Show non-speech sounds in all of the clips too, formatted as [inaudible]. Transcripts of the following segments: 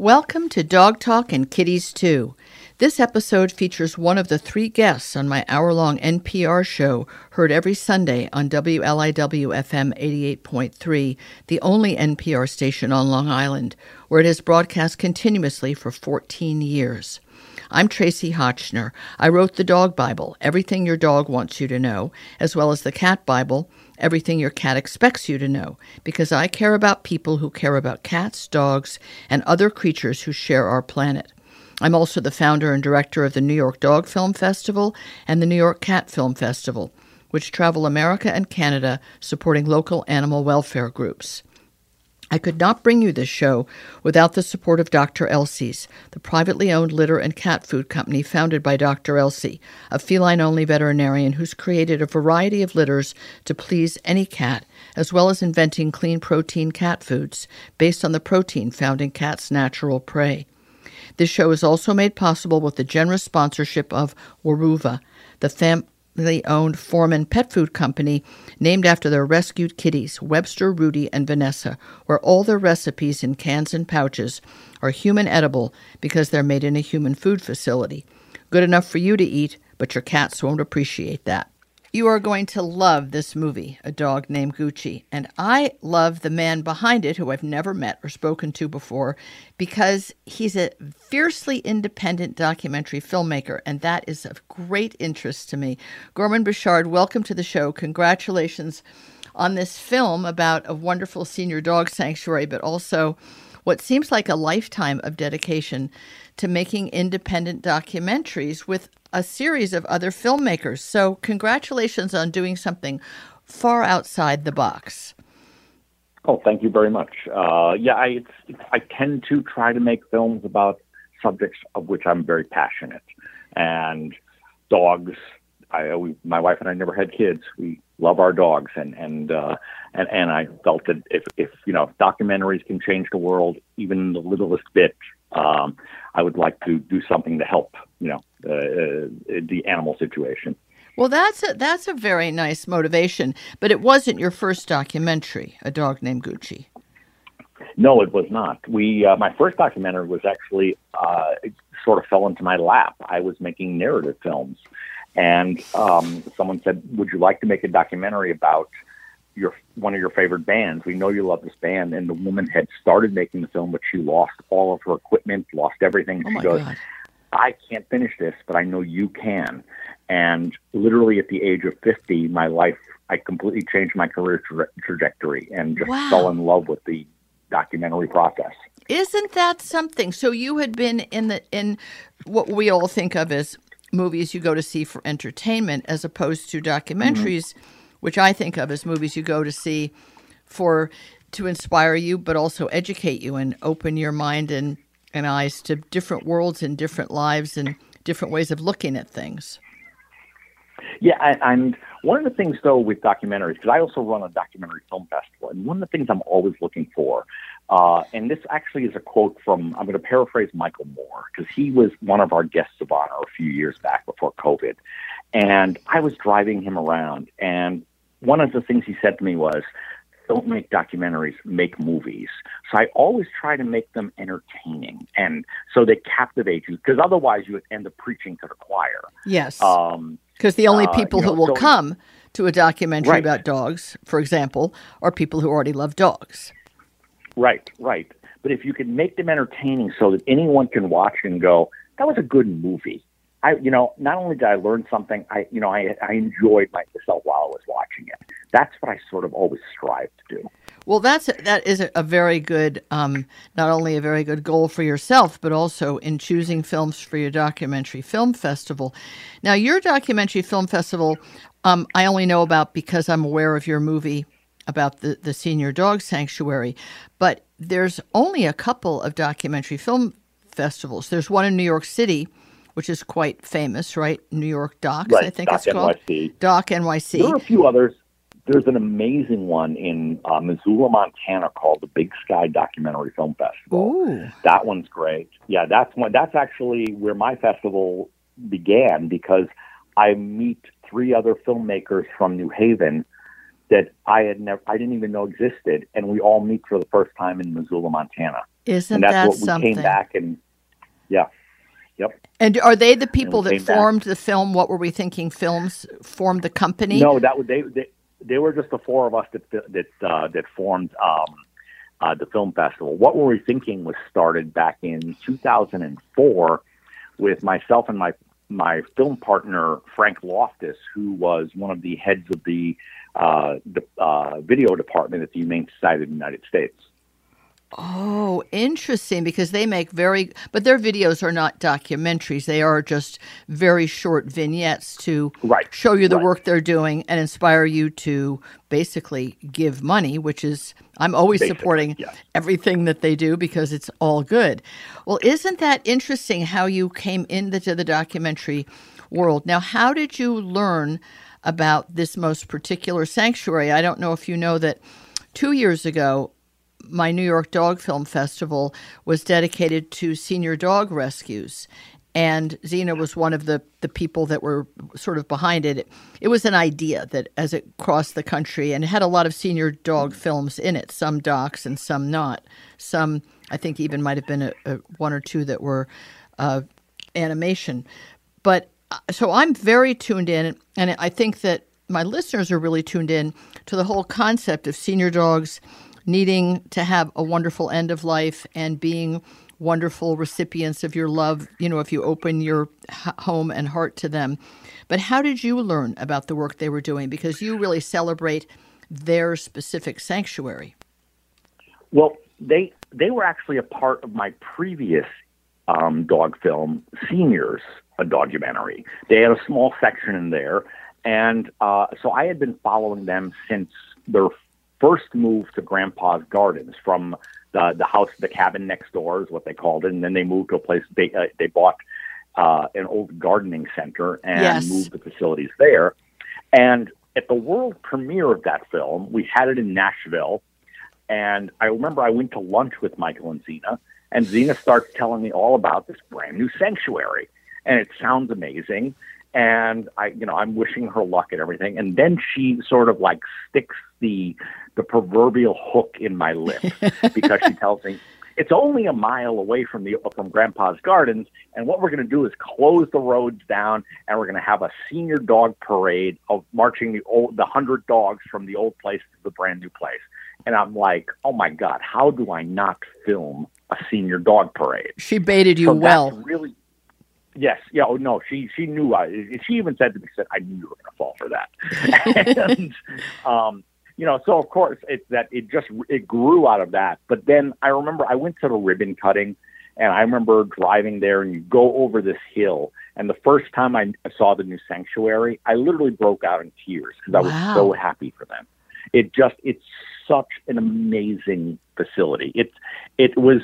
Welcome to Dog Talk and Kitties Too. This episode features one of the three guests on my hour long NPR show, heard every Sunday on WLIW FM 88.3, the only NPR station on Long Island, where it has broadcast continuously for 14 years. I'm Tracie Hotchner. I wrote the Dog Bible, Everything Your Dog Wants You to Know, as well as the Cat Bible, Everything Your Cat Expects You to Know, because I care about people who care about cats, dogs, and other creatures who share our planet. I'm also the founder and director of the New York Dog Film Festival and the New York Cat Film Festival, which travel America and Canada supporting local animal welfare groups. I could not bring you this show without the support of Dr. Elsey's, the privately owned litter and cat food company founded by Dr. Elsie, a feline only veterinarian who's created a variety of litters to please any cat, as well as inventing clean protein cat foods based on the protein found in cats' natural prey. This show is also made possible with the generous sponsorship of Weruva, the family owned Foreman pet food company named after their rescued kitties, Webster, Rudy, and Vanessa, where all their recipes in cans and pouches are human edible because they're made in a human food facility. Good enough for you to eat, but your cats won't appreciate that. You are going to love this movie, A Dog Named Gucci. And I love the man behind it, who I've never met or spoken to before, because he's a fiercely independent documentary filmmaker. And that is of great interest to me. Gorman Bechard, welcome to the show. Congratulations on this film about a wonderful senior dog sanctuary, but also what seems like a lifetime of dedication to making independent documentaries with a series of other filmmakers. So, congratulations on doing something far outside the box. Oh, thank you very much. Uh, yeah, I I tend to try to make films about subjects of which I'm very passionate, and dogs. I we, my wife and I never had kids. We love our dogs, and and uh, and and I felt that if if you know if documentaries can change the world even the littlest bit, um, I would like to do something to help, you know, uh, uh, the animal situation. Well, that's a, that's a very nice motivation, but it wasn't your first documentary, A Dog Named Gucci. No, it was not. We uh, my first documentary was actually uh, sort of fell into my lap. I was making narrative films, and um, someone said, "Would you like to make a documentary about your one of your favorite bands. We know you love this band." And the woman had started making the film, but she lost all of her equipment, lost everything. Oh she goes, God. "I can't finish this, but I know you can." And literally at the age of 50, my life, I completely changed my career tra- trajectory and just Wow. fell in love with the documentary process. Isn't that something? So you had been in the in what we all think of as movies you go to see for entertainment, as opposed to mm-hmm. documentaries, which I think of as movies you go to see for to inspire you, but also educate you and open your mind and, and eyes to different worlds and different lives and different ways of looking at things. Yeah, and, one of the things though with documentaries, because I also run a documentary film festival, and one of the things I'm always looking for, uh, and this actually is a quote from I'm going to paraphrase Michael Moore because he was one of our guests of honor a few years back before COVID, and I was driving him around, and one of the things he said to me was. Don't make documentaries, make movies. So I always try to make them entertaining and so they captivate you because otherwise you would end up preaching to the choir. Yes. Um, Because the only Uh, people know, who will so- come to a documentary Right. about dogs, for example, are people who already love dogs. Right, right. But if you can make them entertaining so that anyone can watch and go, that was a good movie. I, you know, not only did I learn something, I, you know, I, I enjoyed myself while I was watching it. That's what I sort of always strive to do. Well, that's that is a, very good, um, not only a very good goal for yourself, but also in choosing films for your documentary film festival. Now, your documentary film festival, um, I only know about because I'm aware of your movie about the the senior dog sanctuary, but there's only a couple of documentary film festivals. There's one in New York City, which is quite famous, right? New York Docs, I think Doc it's called NYC. Doc NYC. There are a few others. There's an amazing one in uh, Missoula, Montana, called the Big Sky Documentary Film Festival. Ooh, That one's great. Yeah, that's one. That's actually where my festival began because I meet three other filmmakers from New Haven that I had never, I didn't even know existed, and we all meet for the first time in Missoula, Montana. Isn't and that's that what we something? came back and yeah, yep. And are they the people that formed the film? What were we thinking? Films formed the company. No, that would they, they they were just the four of us that that uh, that formed um, uh, the film festival. What were we thinking was started back in 2004 with myself and my my film partner Frank Loftus, who was one of the heads of the, uh, the uh, video department at the Humane Society of the United States. Oh, interesting because they make very but their videos are not documentaries. They are just very short vignettes to Right. show you the Right. work they're doing and inspire you to basically give money, which is I'm always Basically, supporting yes. everything that they do because it's all good. Well, isn't that interesting how you came into the documentary world? Now, how did you learn about this most particular sanctuary? I don't know if you know that 2 years ago my New York Dog Film Festival was dedicated to senior dog rescues. And Zina was one of the, the people that were sort of behind it. it. Was an idea that as it crossed the country and had a lot of senior dog films in it, some docs and some not. Some, I think, even might have been a, a, one or two that were uh, animation. But uh, so I'm very tuned in, and I think that my listeners are really tuned in to the whole concept of senior dogs needing to have a wonderful end of life and being wonderful recipients of your love, you know, if you open your home and heart to them. But how did you learn about the work they were doing? Because you really celebrate their specific sanctuary. Well, they they were actually a part of my previous um, dog film, Seniors, a Dogumentary. They had a small section in there, and uh, so I had been following them since their first moved to Grandpa's Gardens from the the house, the cabin next door is what they called it, and then they moved to a place they uh, they bought uh, an old gardening center and Yes. moved the facilities there. And at the world premiere of that film, we had it in Nashville. And I remember I went to lunch with Michael and Zina, and Zina starts telling me all about this brand new sanctuary. And it sounds amazing. And I, you know, I'm wishing her luck and everything. And then she sort of like sticks the the proverbial hook in my lip [laughs] because she tells me it's only a mile away from the from Grandpa's Gardens, and what we're going to do is close the roads down, and we're going to have a senior dog parade of marching the old the hundred dogs from the old place to the brand new place. And I'm like, oh my god, how do I not film a senior dog parade? She baited you So well. really. Yes, yeah, oh no, she she knew. I, she even said to me, "said I knew you were going to fall for that." [laughs] and, um, you know, so of course it's that it just it grew out of that. But then I remember I went to the ribbon cutting, and I remember driving there, and you go over this hill, and the first time I saw the new sanctuary, I literally broke out in tears because I was Wow. so happy for them. It just it's such an amazing facility. It it was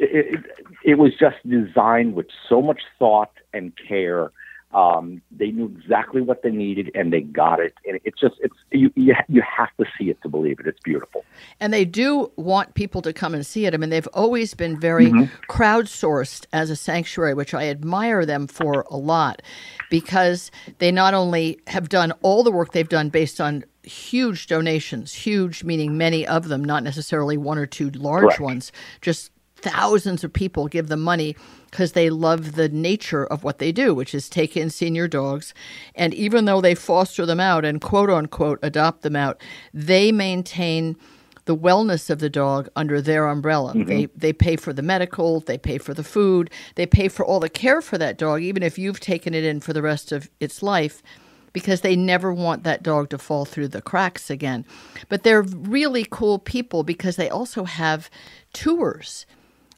it, it, it was just designed with so much thought and care. Um, they knew exactly what they needed, and they got it. And it's just it's you you, you have to see it to believe it. It's beautiful. And they do want people to come and see it. I mean, they've always been very crowdsourced as a sanctuary, which I admire them for a lot because they not only have done all the work they've done based on huge donations, huge meaning many of them, not necessarily one or two large Correct. ones, just thousands of people give them money because they love the nature of what they do, which is take in senior dogs. And even though they foster them out and quote unquote adopt them out, they maintain the wellness of the dog under their umbrella. Mm-hmm. They they pay for the medical, they pay for the food, they pay for all the care for that dog, even if you've taken it in for the rest of its life because they never want that dog to fall through the cracks again. But they're really cool people because they also have tours.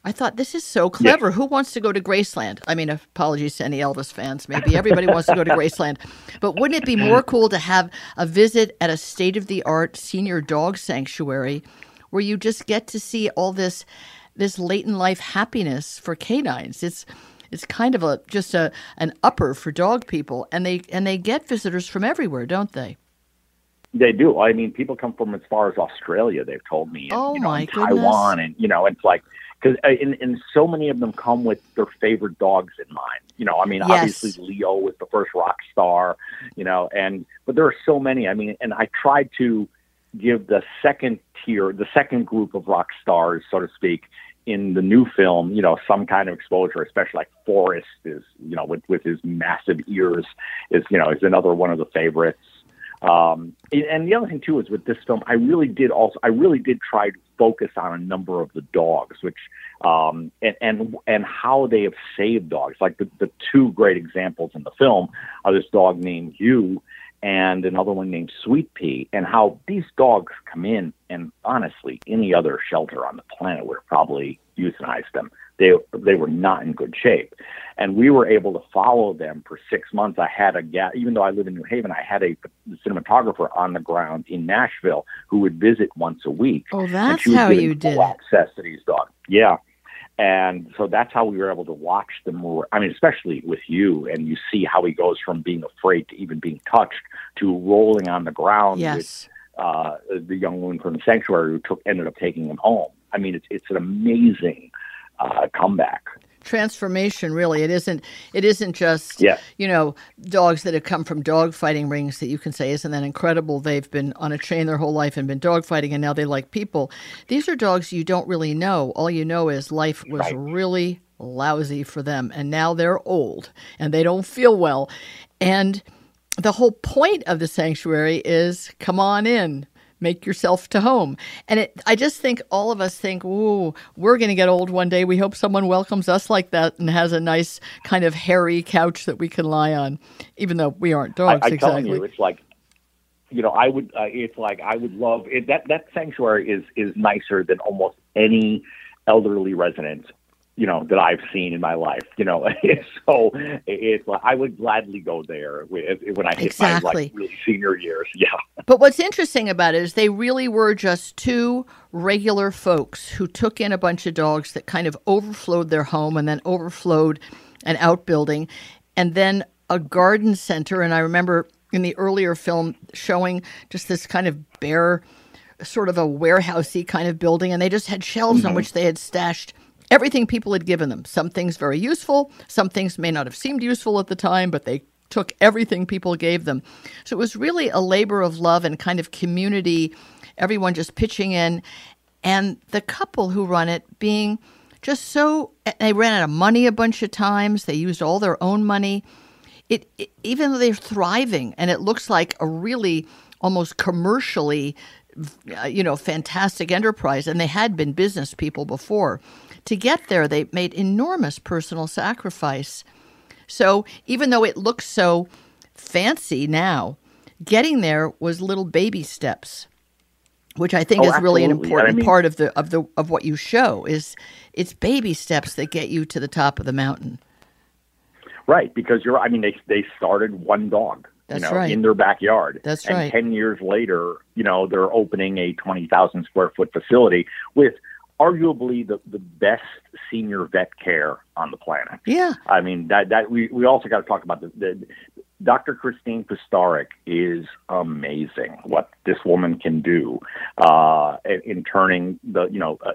I thought this is so clever. Who wants to go to Graceland? I mean, apologies to any Elvis fans. Maybe everybody wants to go to Graceland. But wouldn't it be mm-hmm. more cool to have a visit at a state of the art senior dog sanctuary where you just get to see all this this late in life happiness for canines? It's it's kind of a just a an upper for dog people and they and they get visitors from everywhere, don't they? They do. I mean, people come from as far as Australia. They've told me, and, Oh, you know, my and goodness. Taiwan, and you know, it's like because uh, and, and so many of them come with their favorite dogs in mind. You know, I mean, Yes. obviously Leo was the first rock star. You know, and but there are so many. I mean, and I tried to give the second tier, the second group of rock stars, so to speak, in the new film, you know, some kind of exposure, especially like Forrest is, you know, with with his massive ears, is you know is another one of the favorites. Um, and the other thing too is with this film, I really did also I really did try to focus on a number of the dogs, which um, and and and how they have saved dogs. Like the, the two great examples in the film are this dog named Hugh and another one named Sweet Pea, and how these dogs come in and honestly, any other shelter on the planet would have probably euthanized them. They they were not in good shape, and we were able to follow them for six months. I had a guy, even though I live in New Haven, I had a cinematographer on the ground in Nashville who would visit once a week. Oh, that's how you did access to these dogs. Yeah, and so that's how we were able to watch them more. I mean, especially with Hugh, and you see how he goes from being afraid to even being touched to rolling on the ground yes. with uh, the young woman from the sanctuary who took ended up taking him home. I mean, it's it's an amazing uh, comeback. Transformation really. It isn't it isn't just yeah. you know dogs that have come from dog fighting rings that you can say isn't that incredible? They've been on a chain their whole life and been dog fighting and now they like people. These are dogs you don't really know. All you know is life was right. really lousy for them and now they're old and they don't feel well. And the whole point of the sanctuary is come on in make yourself to home. And it, I just think all of us think, ooh, we're going to get old one day. We hope someone welcomes us like that and has a nice kind of hairy couch that we can lie on, even though we aren't dogs. I, I'm exactly. telling you, it's like, you know, I would. Uh, it's like I would love it, that. That sanctuary is is nicer than almost any elderly residence you know that I've seen in my life. You know, [laughs] so it's like I would gladly go there when I hit exactly. my like really senior years. Yeah. But what's interesting about it is they really were just two regular folks who took in a bunch of dogs that kind of overflowed their home and then overflowed an outbuilding, and then a garden center. And I remember in the earlier film showing just this kind of bare, sort of a warehousey kind of building, and they just had shelves mm-hmm. on which they had stashed everything people had given them. Some things very useful, some things may not have seemed useful at the time, but they took everything people gave them. So it was really a labor of love and kind of community, everyone just pitching in. And the couple who run it being just so, they ran out of money a bunch of times, they used all their own money. It, it even though they're thriving and it looks like a really almost commercially uh, you know fantastic enterprise and they had been business people before to get there, they made enormous personal sacrifice. So even though it looks so fancy now, getting there was little baby steps, which I think oh, is really an important I mean, part of the of the of what you show is it's baby steps that get you to the top of the mountain. Right, because you're. I mean, they they started one dog. That's you know, right. in their backyard. That's and right. Ten years later, you know, they're opening a twenty thousand square foot facility with arguably the, the best senior vet care on the planet. Yeah. I mean, that, that we, we also got to talk about the, the Dr. Christine Pustarik is amazing what this woman can do uh, in, in turning the, you know, uh,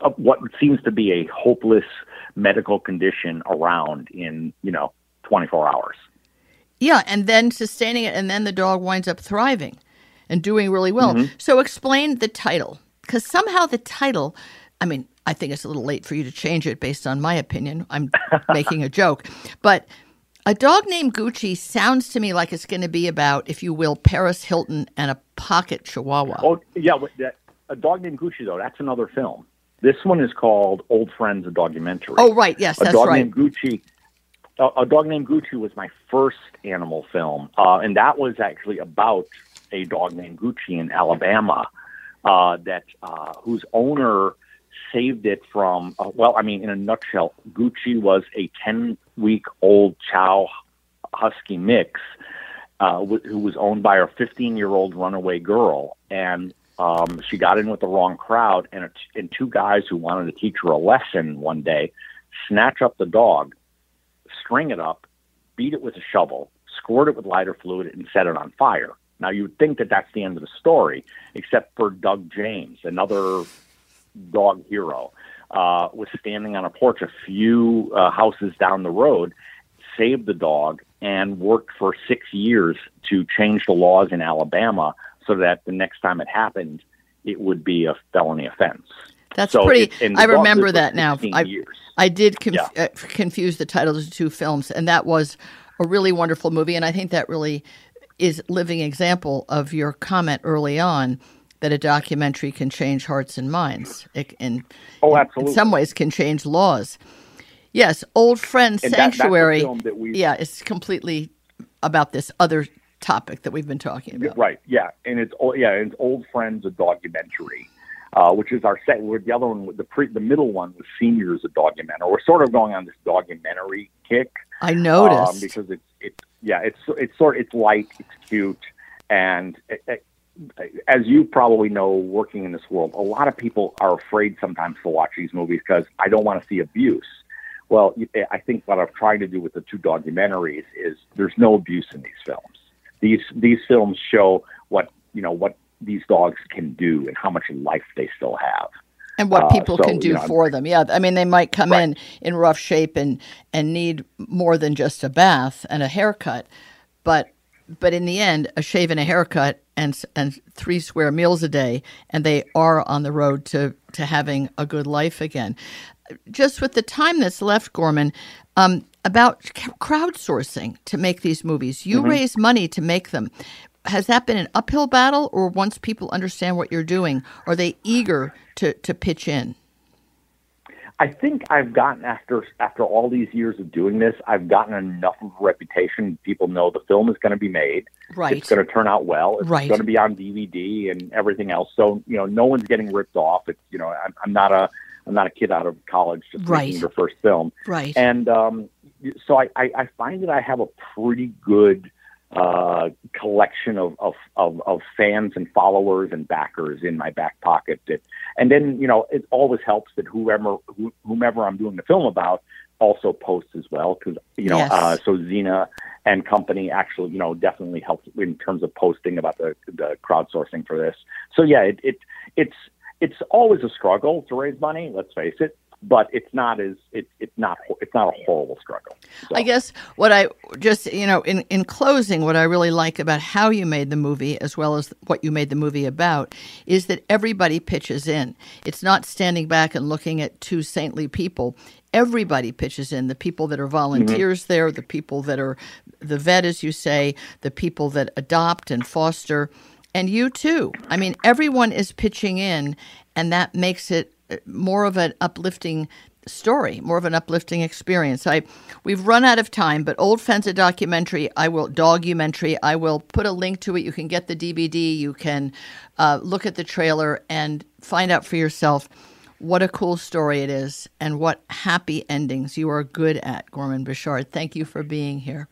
uh, what seems to be a hopeless medical condition around in, you know, 24 hours. Yeah, and then sustaining it, and then the dog winds up thriving and doing really well. Mm-hmm. So, explain the title because somehow the title, I mean, I think it's a little late for you to change it based on my opinion. I'm [laughs] making a joke. But a dog named Gucci sounds to me like it's going to be about, if you will, Paris Hilton and a pocket chihuahua. Oh, yeah. That, a dog named Gucci, though, that's another film. This one is called Old Friends, a Dogumentary. Oh, right. Yes, a that's dog right. Named Gucci, a, a, dog named Gucci was my first animal film. Uh, and that was actually about a dog named Gucci in Alabama uh, that uh, whose owner saved it from. Uh, well, I mean, in a nutshell, Gucci was a ten week old Chow Husky mix uh, wh- who was owned by a 15 year old runaway girl, and um, she got in with the wrong crowd, and, and two guys who wanted to teach her a lesson one day snatch up the dog, string it up, beat it with a shovel, squirt it with lighter fluid, and set it on fire. Now, you'd think that that's the end of the story, except for Doug James, another dog hero, uh, was standing on a porch a few uh, houses down the road, saved the dog, and worked for six years to change the laws in Alabama so that the next time it happened, it would be a felony offense. That's so pretty. it- I remember that now. I, years. I did conf- Yeah. uh, confuse the titles of two films, and that was a really wonderful movie. And I think that really is living example of your comment early on that a dogumentary can change hearts and minds. It, and Oh, in some ways, can change laws. Yes, Old Friend And Sanctuary. that we- yeah, it's completely about this other topic that we've been talking about. Right. Yeah, and it's yeah, it's old friends a dogumentary, uh, which is our set. The other one, the pre, the middle one was seniors a documentary. We're sort of going on this documentary kick. I noticed. um, because it's it's yeah, it's it's sort it's light, it's cute, and it, it, as you probably know, working in this world, a lot of people are afraid sometimes to watch these movies because I don't want to see abuse. Well, eh, I think what I've tried to do with the two documentaries is there's no abuse in these films. These these films show what you know what these dogs can do and how much life they still have. And what Uh, people so, can do you know, for them. Yeah, I mean they might come Right. in in rough shape and and need more than just a bath and a haircut, but but in the end, a shave and a haircut and and three square meals a day, and they are on the road to to having a good life again. Just with the time that's left, Gorman, um, about crowdsourcing to make these movies. You raise money to make them. Has that been an uphill battle, or once people understand what you're doing, are they eager to, to pitch in? I think I've gotten after after all these years of doing this, I've gotten enough of a reputation. People know the film is going to be made. Right. It's going to turn out well. It's Right. going to be on DVD and everything else. So you know, no one's getting ripped off. It's you know, I'm, I'm not a I'm not a kid out of college just Right. making their first film. Right. And um, so I, I, I find that I have a pretty good uh, collection of, of, of, of fans and followers and backers in my back pocket. That, and then, you know, it always helps that whoever, who, whomever I'm doing the film about also posts as well. Cause, you know, Yes. uh, so Zina and company actually, you know, definitely helped in terms of posting about the, the crowdsourcing for this. So yeah, it, it it's, it's always a struggle to raise money. Let's face it. But it's not as it, it's not it's not a horrible struggle. So- I guess what I just, you know, in, in closing, what I really like about how you made the movie, as well as what you made the movie about, is that everybody pitches in. It's not standing back and looking at two saintly people. Everybody pitches in the people that are mm-hmm. volunteers there, the people that are the vet, as you say, the people that adopt and foster, and you too. I mean, everyone is pitching in, and that makes it more of an uplifting story, more of an uplifting experience. I we've run out of time, but Old Friends a Dogumentary, I will documentary, I will put a link to it. You can get the DVD, you can uh, look at the trailer and find out for yourself what a cool story it is and what happy endings you are good at, Gorman Bechard. Thank you for being here.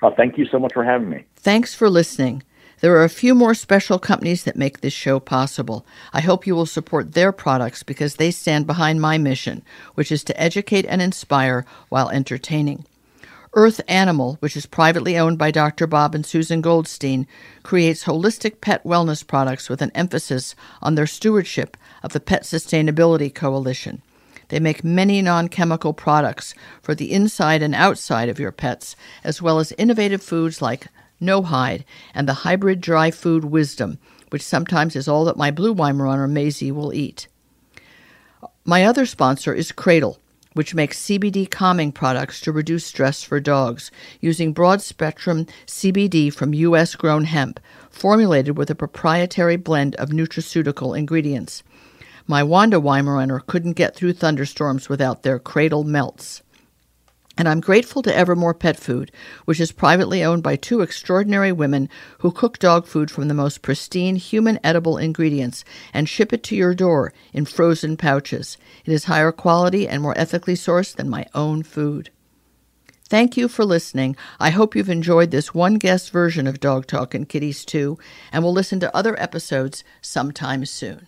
Oh, thank you so much for having me. Thanks for listening. There are a few more special companies that make this show possible. I hope you will support their products because they stand behind my mission, which is to educate and inspire while entertaining. Earth Animal, which is privately owned by Dr. Bob and Susan Goldstein, creates holistic pet wellness products with an emphasis on their stewardship of the Pet Sustainability Coalition. They make many non chemical products for the inside and outside of your pets, as well as innovative foods like No Hide and the hybrid dry food Wisdom, which sometimes is all that my blue Weimaraner Maisie will eat. My other sponsor is Kradle, which makes CBD calming products to reduce stress for dogs using broad spectrum CBD from U.S. grown hemp, formulated with a proprietary blend of nutraceutical ingredients. My Wanda Weimaraner couldn't get through thunderstorms without their Kradle melts. And I'm grateful to Evermore Pet Food, which is privately owned by two extraordinary women who cook dog food from the most pristine human edible ingredients and ship it to your door in frozen pouches. It is higher quality and more ethically sourced than my own food. Thank you for listening. I hope you've enjoyed this one guest version of Dog Talk and Kitties too, and will listen to other episodes sometime soon.